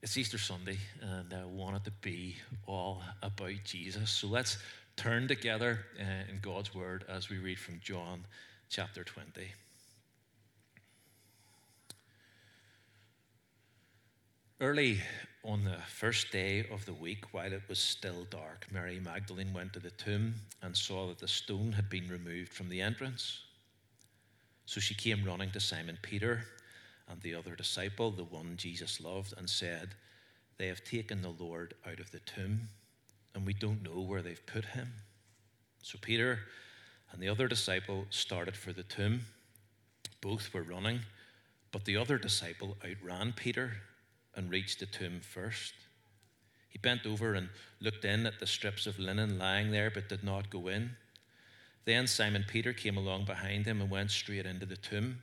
It's Easter Sunday, and I want it to be all about Jesus. So let's turn together uh, in God's Word as we read from John chapter 20. Early on the first day of the week, while it was still dark, Mary Magdalene went to the tomb and saw that the stone had been removed from the entrance. So she came running to Simon Peter and the other disciple, the one Jesus loved, and said, They have taken the Lord out of the tomb, and we don't know where they've put him. So Peter and the other disciple started for the tomb. Both were running, but the other disciple outran Peter and reached the tomb first. He bent over and looked in at the strips of linen lying there, but did not go in. Then Simon Peter came along behind him and went straight into the tomb.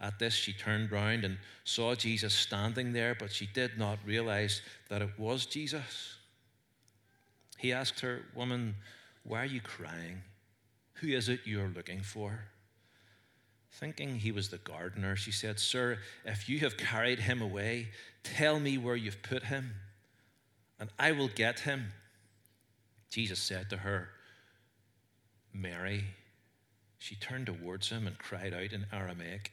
At this, she turned round and saw Jesus standing there, but she did not realize that it was Jesus. He asked her, Woman, why are you crying? Who is it you're looking for? Thinking he was the gardener, she said, Sir, if you have carried him away, tell me where you've put him, and I will get him. Jesus said to her, Mary. She turned towards him and cried out in Aramaic,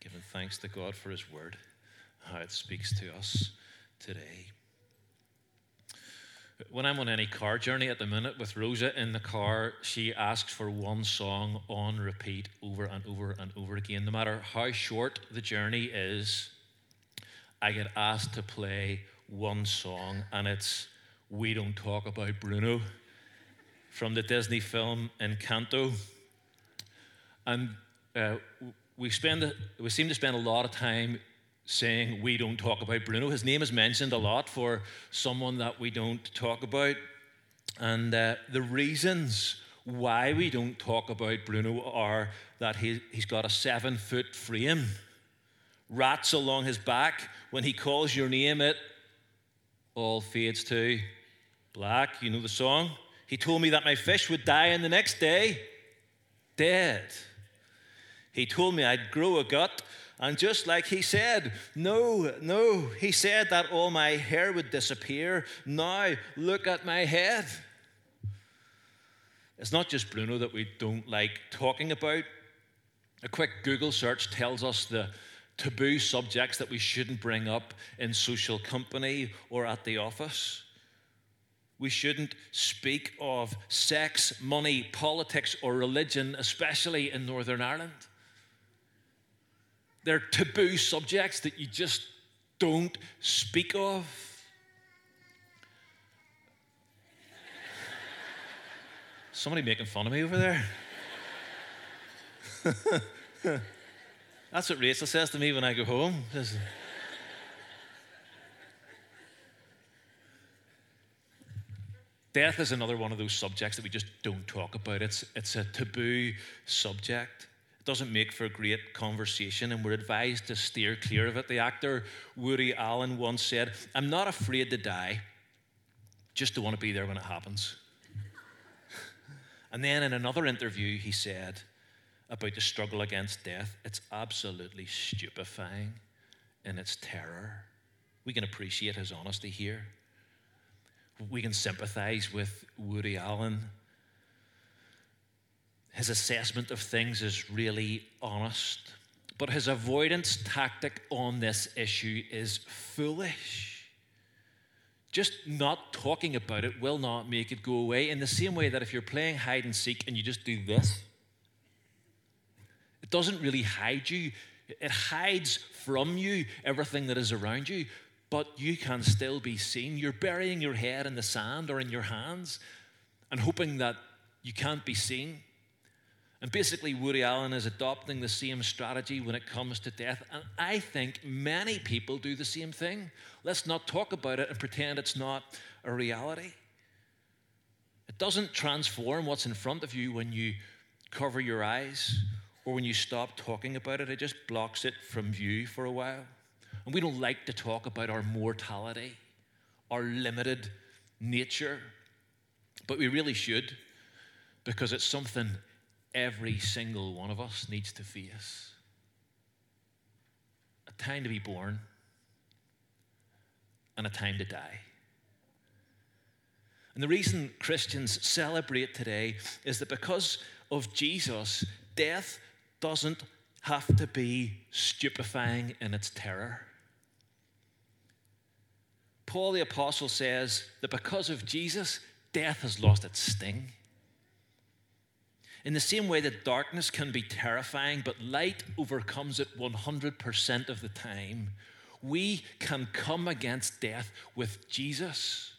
giving thanks to God for His Word, how it speaks to us today. When I'm on any car journey at the minute with Rosa in the car, she asks for one song on repeat over and over and over again. No matter how short the journey is, I get asked to play one song, and it's We Don't Talk About Bruno from the Disney film Encanto. And uh, we, spend, we seem to spend a lot of time saying we don't talk about Bruno. His name is mentioned a lot for someone that we don't talk about. And uh, the reasons why we don't talk about Bruno are that he, he's got a seven foot frame, rats along his back. When he calls your name, it all fades to black. You know the song? He told me that my fish would die in the next day, dead. He told me I'd grow a gut, and just like he said, no, no, he said that all my hair would disappear. Now look at my head. It's not just Bruno that we don't like talking about. A quick Google search tells us the taboo subjects that we shouldn't bring up in social company or at the office. We shouldn't speak of sex, money, politics, or religion, especially in Northern Ireland. They're taboo subjects that you just don't speak of. Somebody making fun of me over there. That's what Rachel says to me when I go home. Death is another one of those subjects that we just don't talk about. It's, it's a taboo subject. It doesn't make for a great conversation, and we're advised to steer clear of it. The actor Woody Allen once said, I'm not afraid to die, just don't want to be there when it happens. and then in another interview, he said, about the struggle against death, it's absolutely stupefying in its terror. We can appreciate his honesty here. We can sympathize with Woody Allen. His assessment of things is really honest, but his avoidance tactic on this issue is foolish. Just not talking about it will not make it go away. In the same way that if you're playing hide and seek and you just do this, it doesn't really hide you, it hides from you everything that is around you, but you can still be seen. You're burying your head in the sand or in your hands and hoping that you can't be seen. And basically, Woody Allen is adopting the same strategy when it comes to death. And I think many people do the same thing. Let's not talk about it and pretend it's not a reality. It doesn't transform what's in front of you when you cover your eyes or when you stop talking about it, it just blocks it from view for a while. And we don't like to talk about our mortality, our limited nature, but we really should because it's something every single one of us needs to face. A time to be born and a time to die. And the reason Christians celebrate today is that because of Jesus, death doesn't have to be stupefying in its terror. Paul the Apostle says that because of Jesus, death has lost its sting. In the same way that darkness can be terrifying, but light overcomes it 100% of the time, we can come against death with Jesus,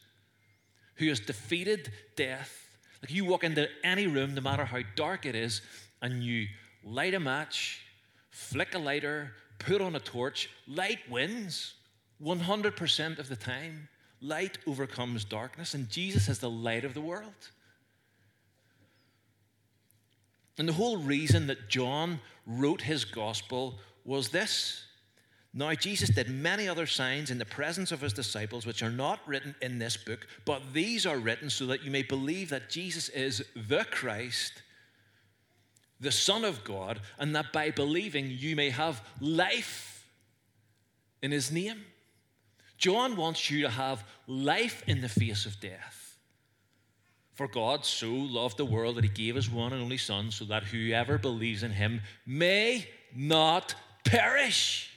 who has defeated death. Like you walk into any room, no matter how dark it is, and you light a match, flick a lighter, put on a torch, light wins 100% of the time. Light overcomes darkness, and Jesus is the light of the world. And the whole reason that John wrote his gospel was this. Now, Jesus did many other signs in the presence of his disciples, which are not written in this book, but these are written so that you may believe that Jesus is the Christ, the Son of God, and that by believing you may have life in His name. John wants you to have life in the face of death. For God so loved the world that He gave His one and only Son, so that whoever believes in Him may not perish,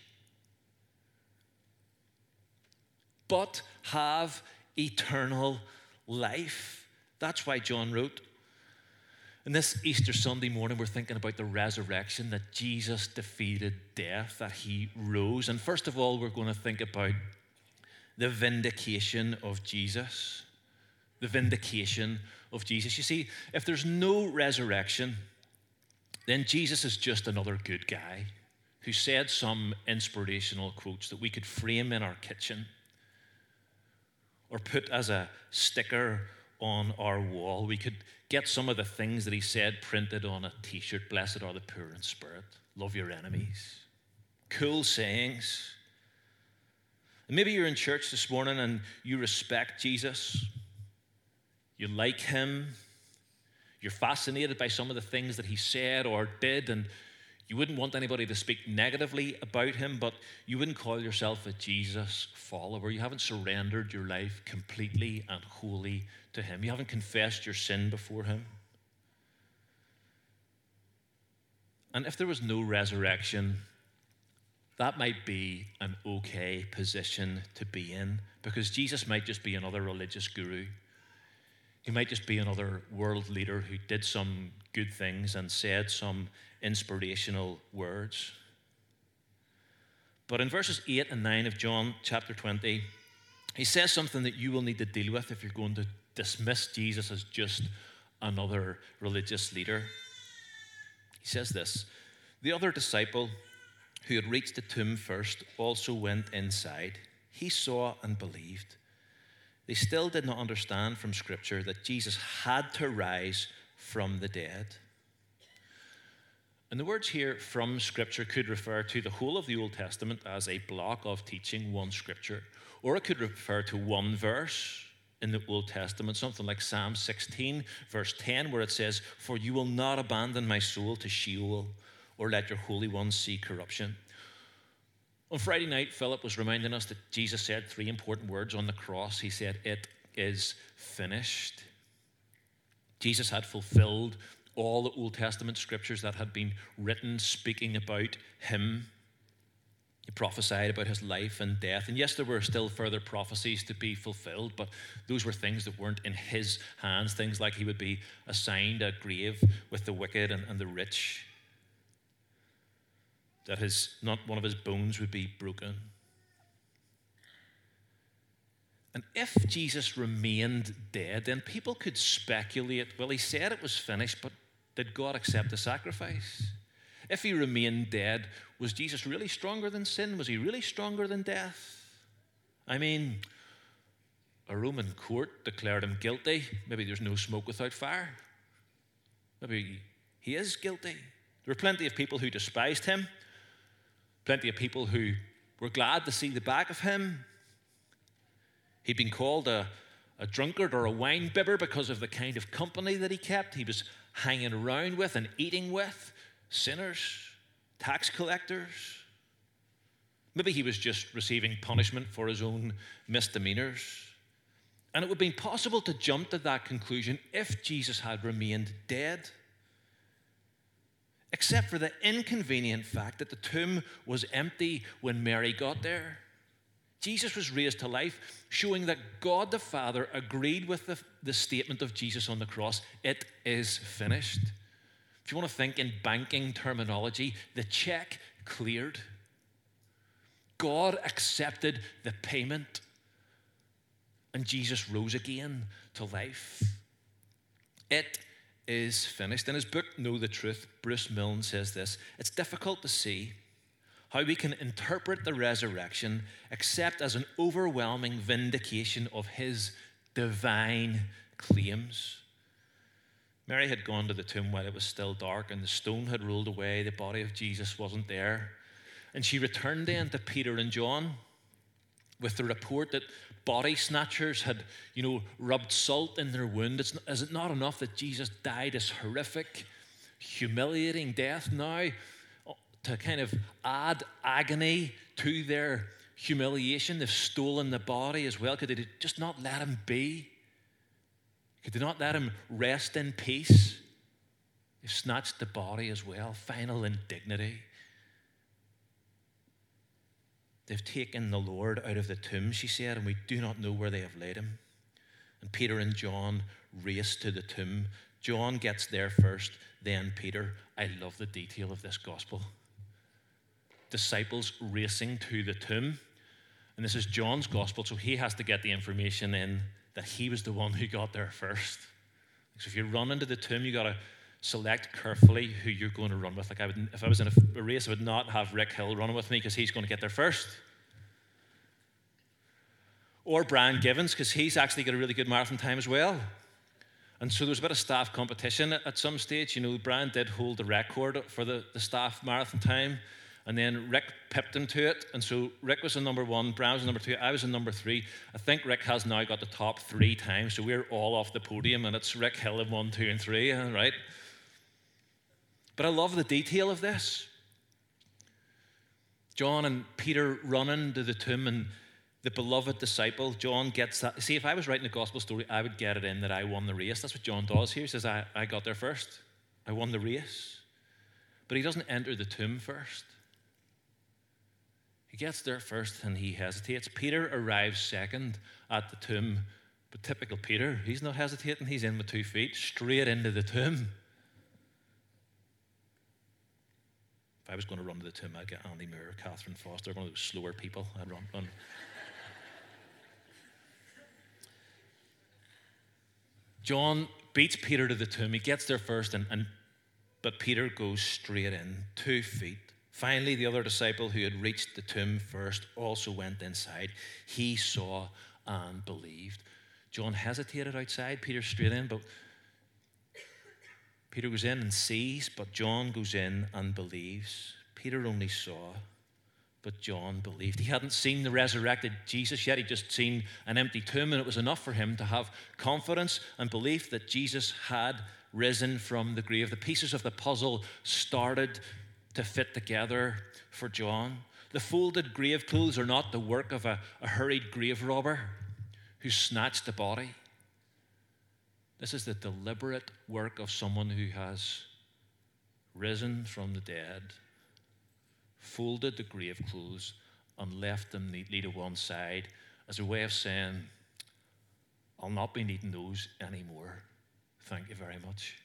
but have eternal life. That's why John wrote and this Easter Sunday morning, we're thinking about the resurrection, that Jesus defeated death, that he rose. And first of all, we're going to think about the vindication of Jesus. The vindication of Jesus. You see, if there's no resurrection, then Jesus is just another good guy who said some inspirational quotes that we could frame in our kitchen or put as a sticker on our wall. We could get some of the things that he said printed on a t shirt Blessed are the poor in spirit, love your enemies. Cool sayings. And maybe you're in church this morning and you respect Jesus, you like him, you're fascinated by some of the things that he said or did, and you wouldn't want anybody to speak negatively about him, but you wouldn't call yourself a Jesus follower. You haven't surrendered your life completely and wholly to him. You haven't confessed your sin before him. And if there was no resurrection, that might be an okay position to be in because Jesus might just be another religious guru. He might just be another world leader who did some good things and said some inspirational words. But in verses 8 and 9 of John chapter 20, he says something that you will need to deal with if you're going to dismiss Jesus as just another religious leader. He says this The other disciple who had reached the tomb first also went inside. He saw and believed. They still did not understand from Scripture that Jesus had to rise from the dead. And the words here from Scripture could refer to the whole of the Old Testament as a block of teaching one Scripture, or it could refer to one verse in the Old Testament, something like Psalm 16, verse 10, where it says, For you will not abandon my soul to Sheol or let your Holy One see corruption. On Friday night, Philip was reminding us that Jesus said three important words on the cross. He said, It is finished. Jesus had fulfilled all the Old Testament scriptures that had been written speaking about him. He prophesied about his life and death. And yes, there were still further prophecies to be fulfilled, but those were things that weren't in his hands. Things like he would be assigned a grave with the wicked and, and the rich, that his, not one of his bones would be broken. And if Jesus remained dead, then people could speculate well, he said it was finished, but did God accept the sacrifice? If he remained dead, was Jesus really stronger than sin? Was he really stronger than death? I mean, a Roman court declared him guilty. Maybe there's no smoke without fire. Maybe he is guilty. There were plenty of people who despised him, plenty of people who were glad to see the back of him. He'd been called a, a drunkard or a wine bibber because of the kind of company that he kept. He was hanging around with and eating with sinners, tax collectors. Maybe he was just receiving punishment for his own misdemeanors. And it would be been possible to jump to that conclusion if Jesus had remained dead. Except for the inconvenient fact that the tomb was empty when Mary got there. Jesus was raised to life, showing that God the Father agreed with the, the statement of Jesus on the cross it is finished. If you want to think in banking terminology, the check cleared. God accepted the payment, and Jesus rose again to life. It is finished. In his book, Know the Truth, Bruce Milne says this It's difficult to see how we can interpret the resurrection except as an overwhelming vindication of his divine claims. Mary had gone to the tomb while it was still dark, and the stone had rolled away. The body of Jesus wasn't there. And she returned then to Peter and John with the report that body snatchers had, you know, rubbed salt in their wound. It's, is it not enough that Jesus died this horrific, humiliating death? Now uh, to kind of add agony to their humiliation. They've stolen the body as well. Could they just not let him be? Could they not let him rest in peace? They've snatched the body as well. Final indignity. They've taken the Lord out of the tomb, she said, and we do not know where they have laid him. And Peter and John race to the tomb. John gets there first, then Peter. I love the detail of this gospel disciples racing to the tomb. And this is John's gospel, so he has to get the information in that he was the one who got there first. So if you run into the tomb, you got to select carefully who you're going to run with. Like I would, if I was in a, race, I would not have Rick Hill running with me because he's going to get there first. Or Brian Givens because he's actually got a really good marathon time as well. And so there was a bit of staff competition at, some stage. You know, Brian did hold the record for the, the staff marathon time. And then Rick pipped him to it. And so Rick was in number one, Brian was in number two, I was in number three. I think Rick has now got the top three times. So we're all off the podium, and it's Rick Hill in one, two, and three, right? But I love the detail of this. John and Peter running to the tomb, and the beloved disciple, John gets that. See, if I was writing a gospel story, I would get it in that I won the race. That's what John does here. He says, I, I got there first. I won the race. But he doesn't enter the tomb first. He gets there first and he hesitates. Peter arrives second at the tomb, but typical Peter, he's not hesitating. He's in with two feet, straight into the tomb. If I was going to run to the tomb, I'd get Andy Moore, Catherine Foster, one of those slower people. I'd run. run. John beats Peter to the tomb. He gets there first, and, and but Peter goes straight in, two feet. Finally, the other disciple who had reached the tomb first also went inside. He saw and believed. John hesitated outside, Peter straight in, but Peter goes in and sees, but John goes in and believes. Peter only saw, But John believed. He hadn't seen the resurrected Jesus yet. He'd just seen an empty tomb, and it was enough for him to have confidence and belief that Jesus had risen from the grave. The pieces of the puzzle started to fit together for John. The folded grave clothes are not the work of a, a hurried grave robber who snatched the body. This is the deliberate work of someone who has risen from the dead, folded the grave clothes, and left them neatly to one side as a way of saying, I'll not be needing those anymore. Thank you very much.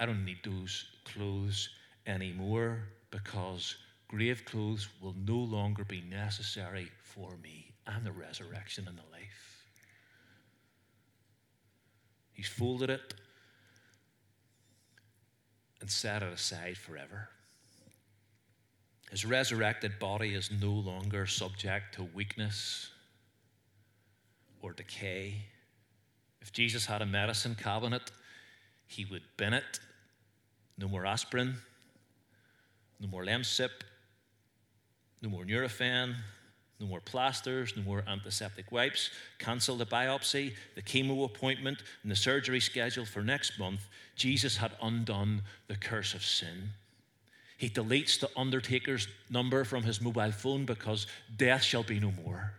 I don't need those clothes anymore because grave clothes will no longer be necessary for me and the resurrection and the life. He's folded it and set it aside forever. His resurrected body is no longer subject to weakness or decay. If Jesus had a medicine cabinet, he would bin it. No more aspirin, no more Lemsip, no more Nurofen, no more plasters, no more antiseptic wipes. Cancel the biopsy, the chemo appointment, and the surgery schedule for next month. Jesus had undone the curse of sin. He deletes the undertaker's number from his mobile phone because death shall be no more.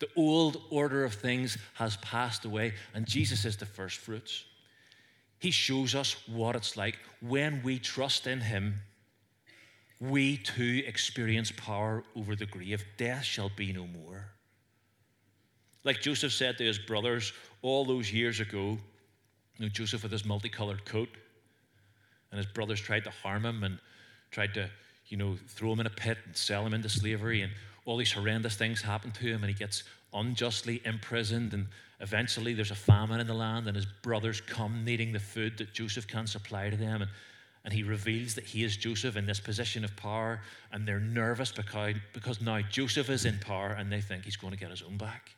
The old order of things has passed away, and Jesus is the first fruits. He shows us what it's like when we trust in Him we too experience power over the grave. Death shall be no more. Like Joseph said to his brothers all those years ago, you know, Joseph with his multicolored coat, and his brothers tried to harm him and tried to, you know, throw him in a pit and sell him into slavery, and all these horrendous things happen to him, and he gets unjustly imprisoned, and eventually there's a famine in the land, and his brothers come needing the food that Joseph can supply to them, and and he reveals that he is Joseph in this position of power, and they're nervous because, because now Joseph is in power and they think he's going to get his own back.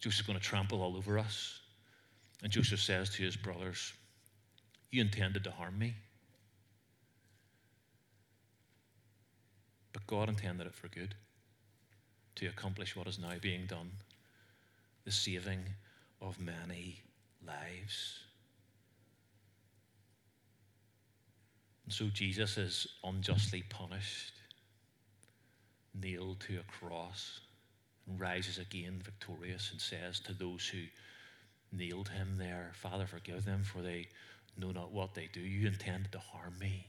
Joseph's going to trample all over us. And Joseph says to his brothers, You intended to harm me, but God intended it for good to accomplish what is now being done the saving of many lives. And so Jesus is unjustly punished, nailed to a cross, and rises again victorious and says to those who nailed him there, Father, forgive them, for they know not what they do. You intended to harm me.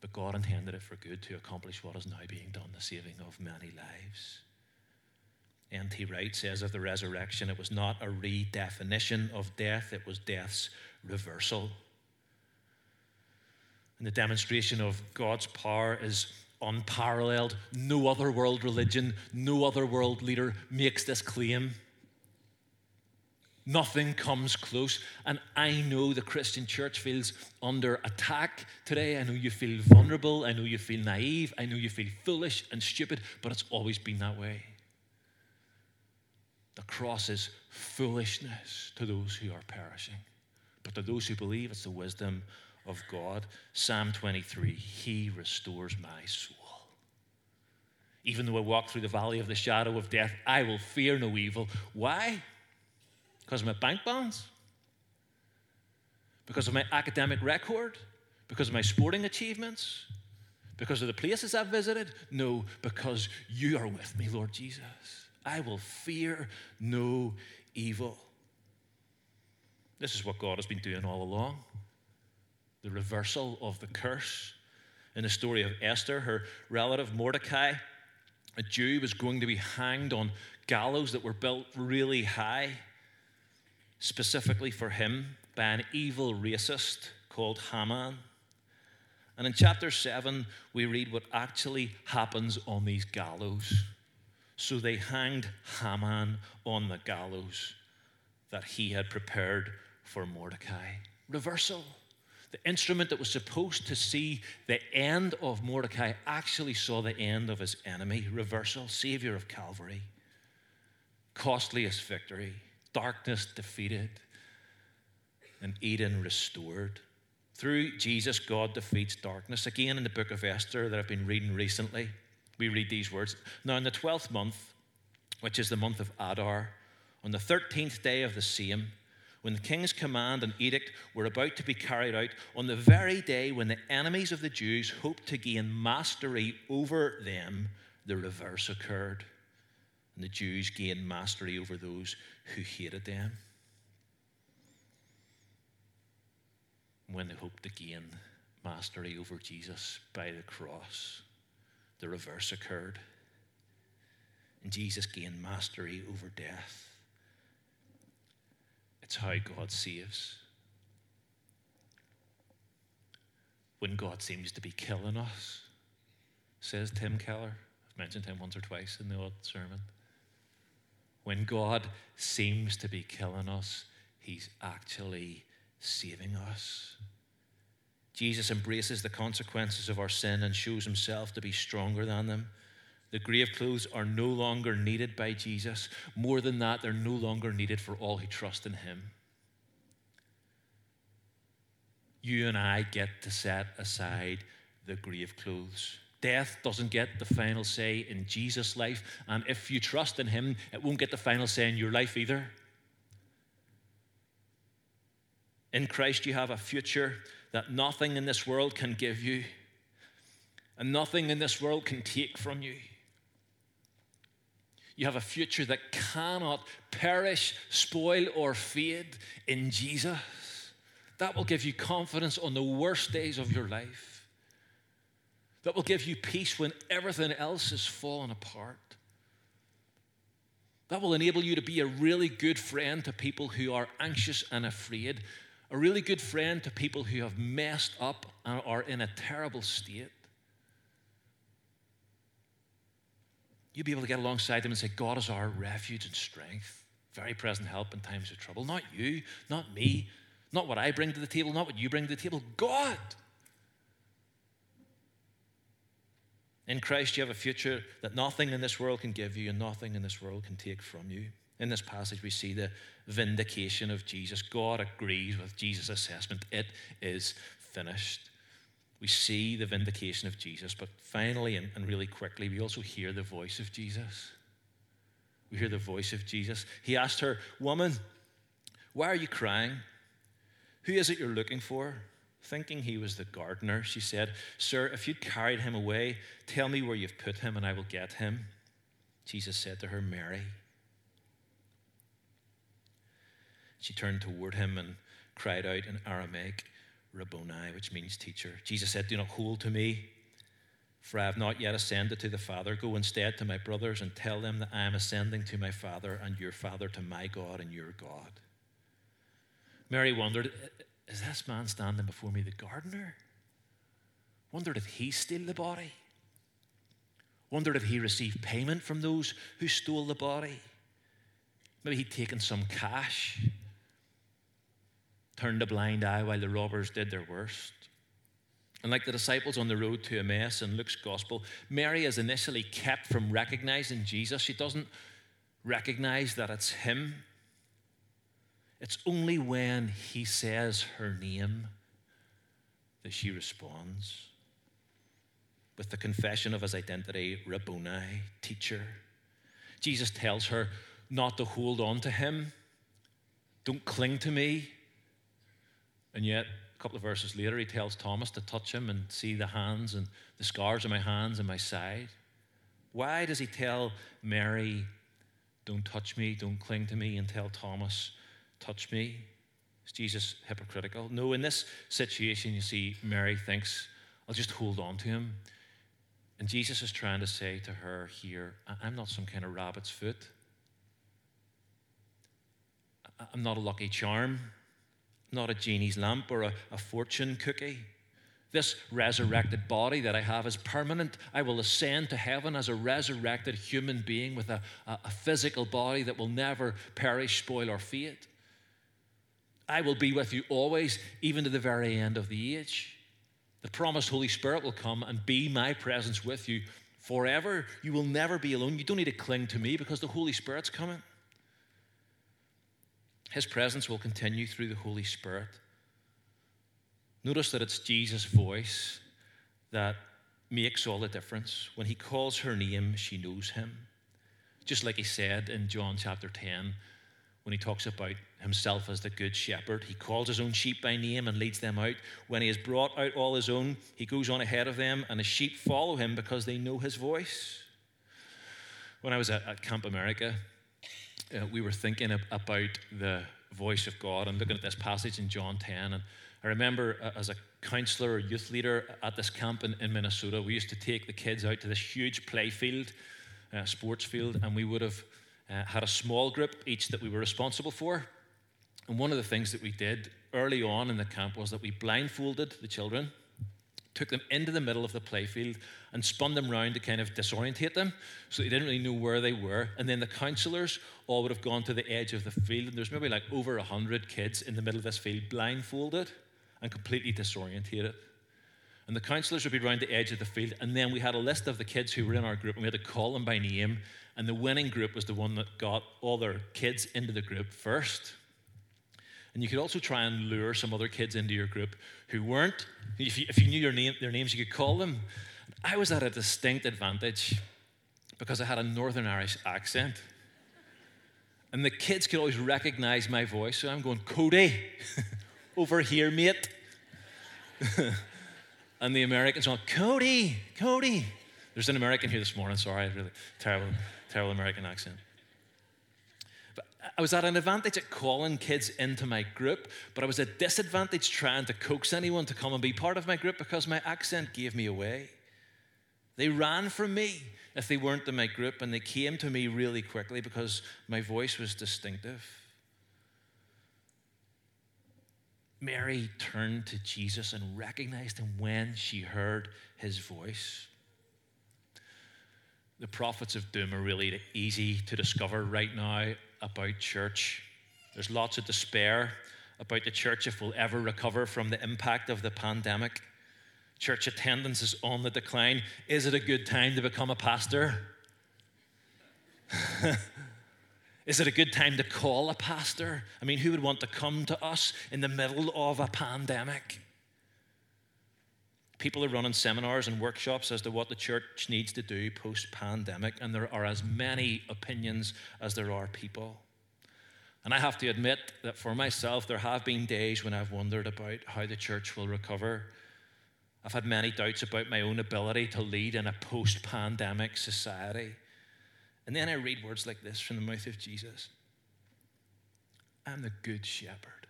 But God intended it for good to accomplish what is now being done, the saving of many lives. N.T. Wright says of the resurrection, it was not a redefinition of death, it was death's reversal. And the demonstration of God's power is unparalleled. No other world religion, no other world leader makes this claim. Nothing comes close. And I know the Christian church feels under attack today. I know you feel vulnerable. I know you feel naive. I know you feel foolish and stupid, but it's always been that way. The cross is foolishness to those who are perishing, but to those who believe, it's the wisdom of God. Psalm 23 He restores my soul. Even though I walk through the valley of the shadow of death, I will fear no evil. Why? Because of my bank balance? Because of my academic record? Because of my sporting achievements? Because of the places I've visited? No, because you are with me, Lord Jesus. I will fear no evil. This is what God has been doing all along the reversal of the curse. In the story of Esther, her relative Mordecai, a Jew, was going to be hanged on gallows that were built really high, specifically for him by an evil racist called Haman. And in chapter 7, we read what actually happens on these gallows. So they hanged Haman on the gallows that he had prepared for Mordecai. Reversal. The instrument that was supposed to see the end of Mordecai actually saw the end of his enemy. Reversal, Savior of Calvary. Costliest victory. Darkness defeated. And Eden restored. Through Jesus, God defeats darkness. Again, in the book of Esther that I've been reading recently, we read these words. Now, in the 12th month, which is the month of Adar, on the 13th day of the same, when the king's command and edict were about to be carried out, on the very day when the enemies of the Jews hoped to gain mastery over them, the reverse occurred. And the Jews gained mastery over those who hated them. When they hoped to gain mastery over Jesus by the cross, the reverse occurred. And Jesus gained mastery over death. It's how God saves. When God seems to be killing us, says Tim Keller. I've mentioned him once or twice in the old sermon. When God seems to be killing us, He's actually saving us. Jesus embraces the consequences of our sin and shows Himself to be stronger than them. The grave clothes are no longer needed by Jesus. More than that, they're no longer needed for all who trust in Him. You and I get to set aside the grave clothes. Death doesn't get the final say in Jesus' life, and if you trust in Him, it won't get the final say in your life either. In Christ, you have a future that nothing in this world can give you, and nothing in this world can take from you. You have a future that cannot perish, spoil, or fade in Jesus. That will give you confidence on the worst days of your life. That will give you peace when everything else is falling apart. That will enable you to be a really good friend to people who are anxious and afraid, a really good friend to people who have messed up and are in a terrible state. You'll be able to get alongside them and say, God is our refuge and strength, very present help in times of trouble. Not you, not me, not what I bring to the table, not what you bring to the table, God. In Christ, you have a future that nothing in this world can give you and nothing in this world can take from you. In this passage, we see the vindication of Jesus. God agrees with Jesus' assessment. It is finished we see the vindication of Jesus, but finally and, and, really quickly, we also hear the voice of Jesus. We hear the voice of Jesus. He asked her, Woman, why are you crying? Who is it you're looking for? Thinking he was the gardener, she said, Sir, if you'd carried him away, tell me where you've put him and I will get him. Jesus said to her, Mary. She turned toward him and cried out in Aramaic, Rabboni, which means teacher. Jesus said, Do not hold to me, for I have not yet ascended to the Father. Go instead to my brothers and tell them that I am ascending to my Father and your Father, to my God and your God. Mary wondered, Is this man standing before me the gardener? Wondered, if he steal the body? Wondered, if he received payment from those who stole the body? Maybe he'd taken some cash turned a blind eye while the robbers did their worst. And like the disciples on the road to Emmaus in Luke's gospel, Mary is initially kept from recognizing Jesus. She doesn't recognize that it's him. It's only when he says her name that she responds with the confession of his identity, Rabboni, teacher. Jesus tells her not to hold on to him. Don't cling to me. And yet, a couple of verses later, he tells Thomas to touch him and see the hands and the scars on my hands and my side. Why does he tell Mary, don't touch me, don't cling to me, and tell Thomas, touch me? Is Jesus hypocritical? No, in this situation, you see, Mary thinks, I'll just hold on to him. And Jesus is trying to say to her here, I'm not some kind of rabbit's foot. I'm not a lucky charm not a genie's lamp or a, a fortune cookie. This resurrected body that I have is permanent. I will ascend to heaven as a resurrected human being with a, a, a physical body that will never perish, spoil, or fade. I will be with you always, even to the very end of the age. The promised Holy Spirit will come and be my presence with you forever. You will never be alone. You don't need to cling to me because the Holy Spirit's coming. His presence will continue through the Holy Spirit. Notice that it's Jesus' voice that makes all the difference. When he calls her name, she knows him. Just like he said in John chapter 10, when he talks about himself as the good shepherd, he calls his own sheep by name and leads them out. When he has brought out all his own, he goes on ahead of them, and the sheep follow him because they know his voice. When I was at, at Camp America, uh, we were thinking about the voice of God and looking at this passage in John 10. And I remember uh, as a counselor or youth leader at this camp in, in, Minnesota, we used to take the kids out to this huge play field, uh, sports field, and we would have uh, had a small group each that we were responsible for. And one of the things that we did early on in the camp was that we blindfolded the children, took them into the middle of the playfield, and spun them round to kind of disorientate them so they didn't really know where they were. And then the counselors all would have gone to the edge of the field, and there's maybe like over 100 kids in the middle of this field blindfolded and completely disorientated. And the counselors would be around the edge of the field, and then we had a list of the kids who were in our group, and we had to call them by name. And the winning group was the one that got all their kids into the group first. And you could also try and lure some other kids into your group who weren't. If you, if you knew name, their names, you could call them. I was at a distinct advantage because I had a Northern Irish accent. And the kids could always recognize my voice. So I'm going, Cody, over here, mate. and the Americans are, Cody, Cody. There's an American here this morning. Sorry, really terrible, terrible American accent. I was at an advantage at calling kids into my group, but I was at a disadvantage trying to coax anyone to come and be part of my group because my accent gave me away. They ran from me if they weren't in my group, and they came to me really quickly because my voice was distinctive. Mary turned to Jesus and recognized him when she heard his voice. The prophets of doom are really easy to discover right now about church. There's lots of despair about the church if we'll ever recover from the impact of the pandemic. Church attendance is on the decline. Is it a good time to become a pastor? is it a good time to call a pastor? I mean, who would want to come to us in the middle of a pandemic? People are running seminars and workshops as to what the church needs to do post pandemic, and there are as many opinions as there are people. And I have to admit that for myself, there have been days when I've wondered about how the church will recover. I've had many doubts about my own ability to lead in a post pandemic society. And then I read words like this from the mouth of Jesus I'm the good shepherd.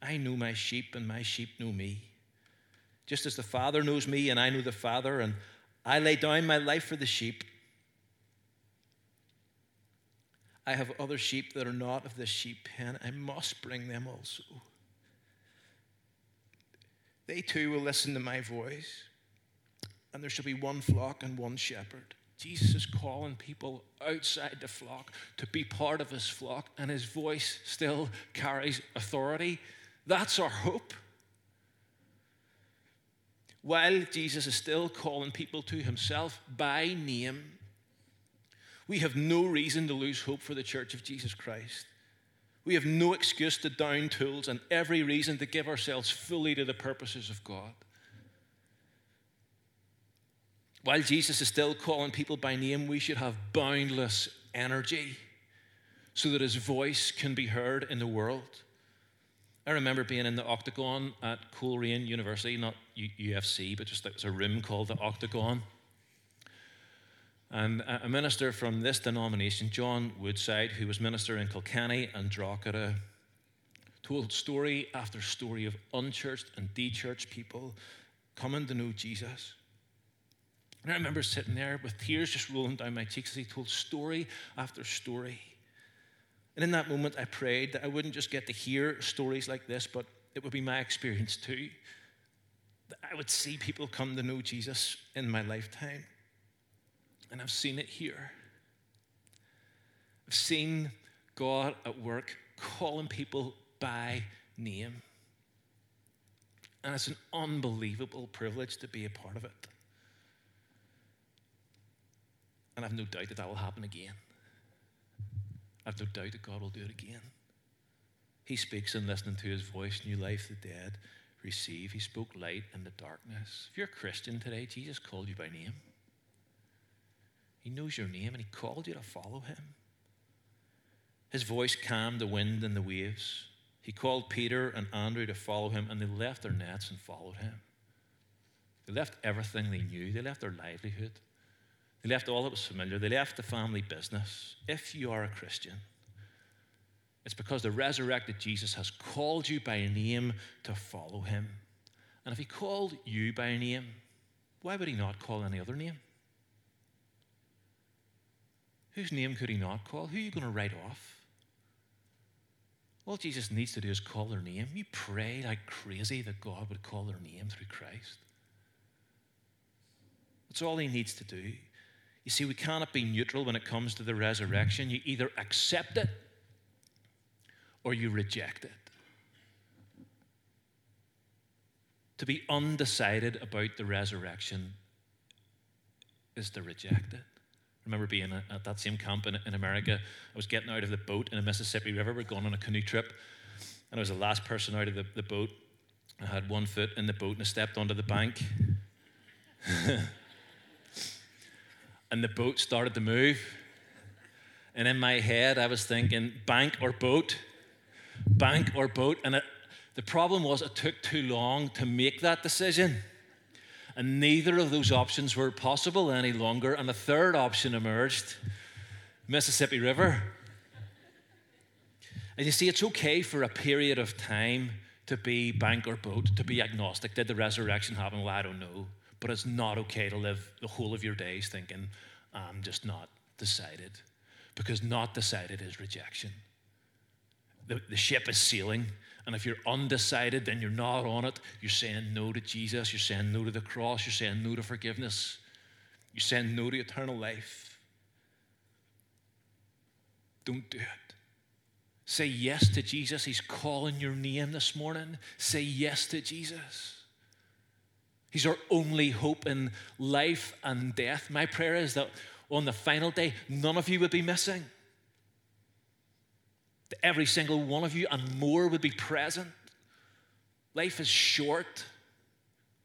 I know my sheep, and my sheep know me just as the Father knows me and I know the Father, and I lay down my life for the sheep. I have other sheep that are not of this sheep pen. I must bring them also. They too will listen to my voice, and there shall be one flock and one shepherd. Jesus is calling people outside the flock to be part of his flock, and his voice still carries authority. That's our hope while Jesus is still calling people to himself by name, we have no reason to lose hope for the church of Jesus Christ. We have no excuse to down tools and every reason to give ourselves fully to the purposes of God. While Jesus is still calling people by name, we should have boundless energy so that his voice can be heard in the world. I remember being in the Octagon at Coleraine University, not UFC, but just it was a room called the Octagon. And a minister from this denomination, John Woodside, who was minister in Kilkenny and Drogheda, told story after story of unchurched and dechurched people coming to know Jesus. And I remember sitting there with tears just rolling down my cheeks as he told story after story. And in that moment, I prayed that I wouldn't just get to hear stories like this, but it would be my experience too. That I would see people come to know Jesus in my lifetime. And I've seen it here. I've seen God at work calling people by name. And it's an unbelievable privilege to be a part of it. And I've no doubt that that will happen again. I've no doubt that God will do it again. He speaks and listening to his voice, new life, the dead, receive. He spoke light in the darkness. If you're a Christian today, Jesus called you by name. He knows your name and He called you to follow Him. His voice calmed the wind and the waves. He called Peter and Andrew to follow Him, and they left their nets and followed Him. They left everything they knew, they left their livelihood, they left all that was familiar, they left the family business. If you are a Christian, it's because the resurrected Jesus has called you by name to follow him. And if he called you by name, why would he not call any other name? Whose name could he not call? Who are you going to write off? All Jesus needs to do is call their name. You pray like crazy that God would call their name through Christ. That's all he needs to do. You see, we cannot be neutral when it comes to the resurrection. You either accept it or you reject it. To be undecided about the resurrection is to reject it. I remember being at that same camp in, in America. I was getting out of the boat in the Mississippi River. We're going on a canoe trip, and I was the last person out of the, the boat. I had one foot in the boat and I stepped onto the bank. and the boat started to move. And in my head, I was thinking, bank or boat? bank or boat. And it, the problem was it took too long to make that decision. And neither of those options were possible any longer. And a third option emerged Mississippi River. And you see, it's okay for a period of time to be bank or boat, to be agnostic. Did the resurrection happen? Well, I don't know. But it's not okay to live the whole of your days thinking, I'm just not decided. Because not decided is rejection the, the ship is sailing. And if you're undecided, then you're not on it. You're saying no to Jesus. You're saying no to the cross. You're saying no to forgiveness. You're saying no to eternal life. Don't do it. Say yes to Jesus. He's calling your name this morning. Say yes to Jesus. He's our only hope in life and death. My prayer is that on the final day, none of you would be missing every single one of you and more would be present. Life is short.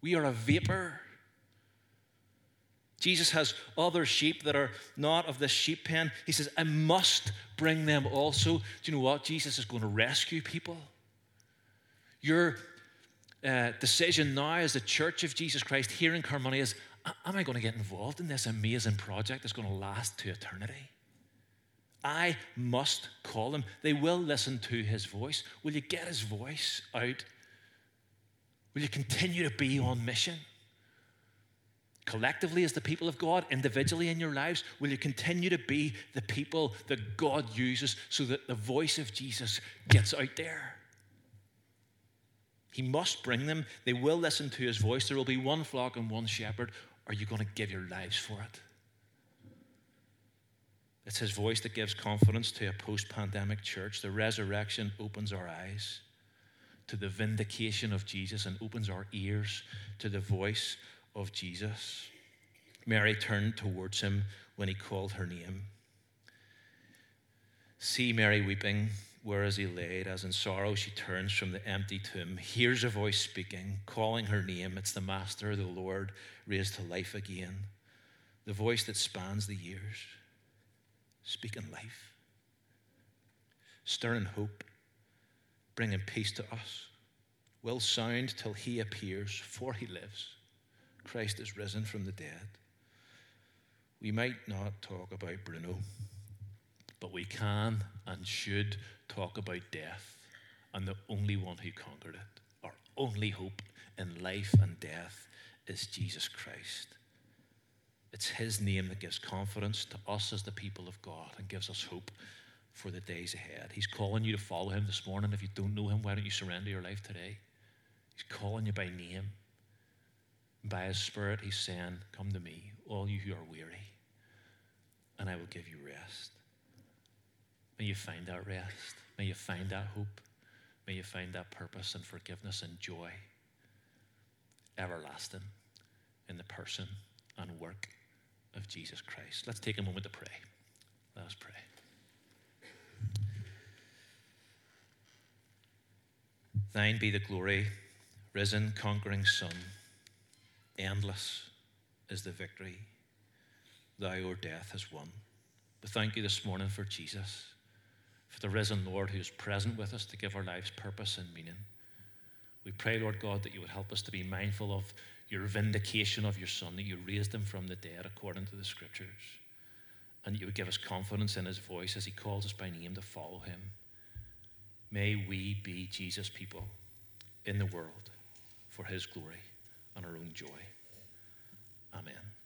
We are a vapor. Jesus has other sheep that are not of this sheep pen. He says, I must bring them also. Do you know what? Jesus is going to rescue people. Your uh, decision now as the church of Jesus Christ here in Carnmoney is Am I going to get involved in this amazing project that's going to last to eternity? I must call them. They will listen to his voice. Will you get his voice out? Will you continue to be on mission? Collectively, as the people of God, individually in your lives, will you continue to be the people that God uses so that the voice of Jesus gets out there? He must bring them. They will listen to his voice. There will be one flock and one shepherd. Are you going to give your lives for it? It's his voice that gives confidence to a post pandemic church. The resurrection opens our eyes to the vindication of Jesus and opens our ears to the voice of Jesus. Mary turned towards him when he called her name. See Mary weeping, whereas he laid, as in sorrow she turns from the empty tomb, hears a voice speaking, calling her name. It's the Master, the Lord, raised to life again, the voice that spans the years speaking life, stirring hope, bringing peace to us, will sound till he appears, for he lives. Christ is risen from the dead. We might not talk about Bruno, but we can and should talk about death and the only one who conquered it. Our only hope in life and death is Jesus Christ. It's His name that gives confidence to us as the people of God and gives us hope for the days ahead. He's calling you to follow Him this morning. If you don't know Him, why don't you surrender your life today? He's calling you by name. By His Spirit, He's saying, Come to me, all you who are weary, and I will give you rest. May you find that rest. May you find that hope. May you find that purpose and forgiveness and joy everlasting in the person and work of Jesus Christ. Let's take a moment to pray. Let us pray. Thine be the glory, risen, conquering Son, endless is the victory thou, O death, has won. We thank you this morning for Jesus, for the risen Lord who is present with us to give our lives purpose and meaning. We pray, Lord God, that you would help us to be mindful of your vindication of your Son, that you raised him from the dead according to the Scriptures, and that you would give us confidence in his voice as he calls us by name to follow him. May we be Jesus' people in the world for his glory and our own joy. Amen.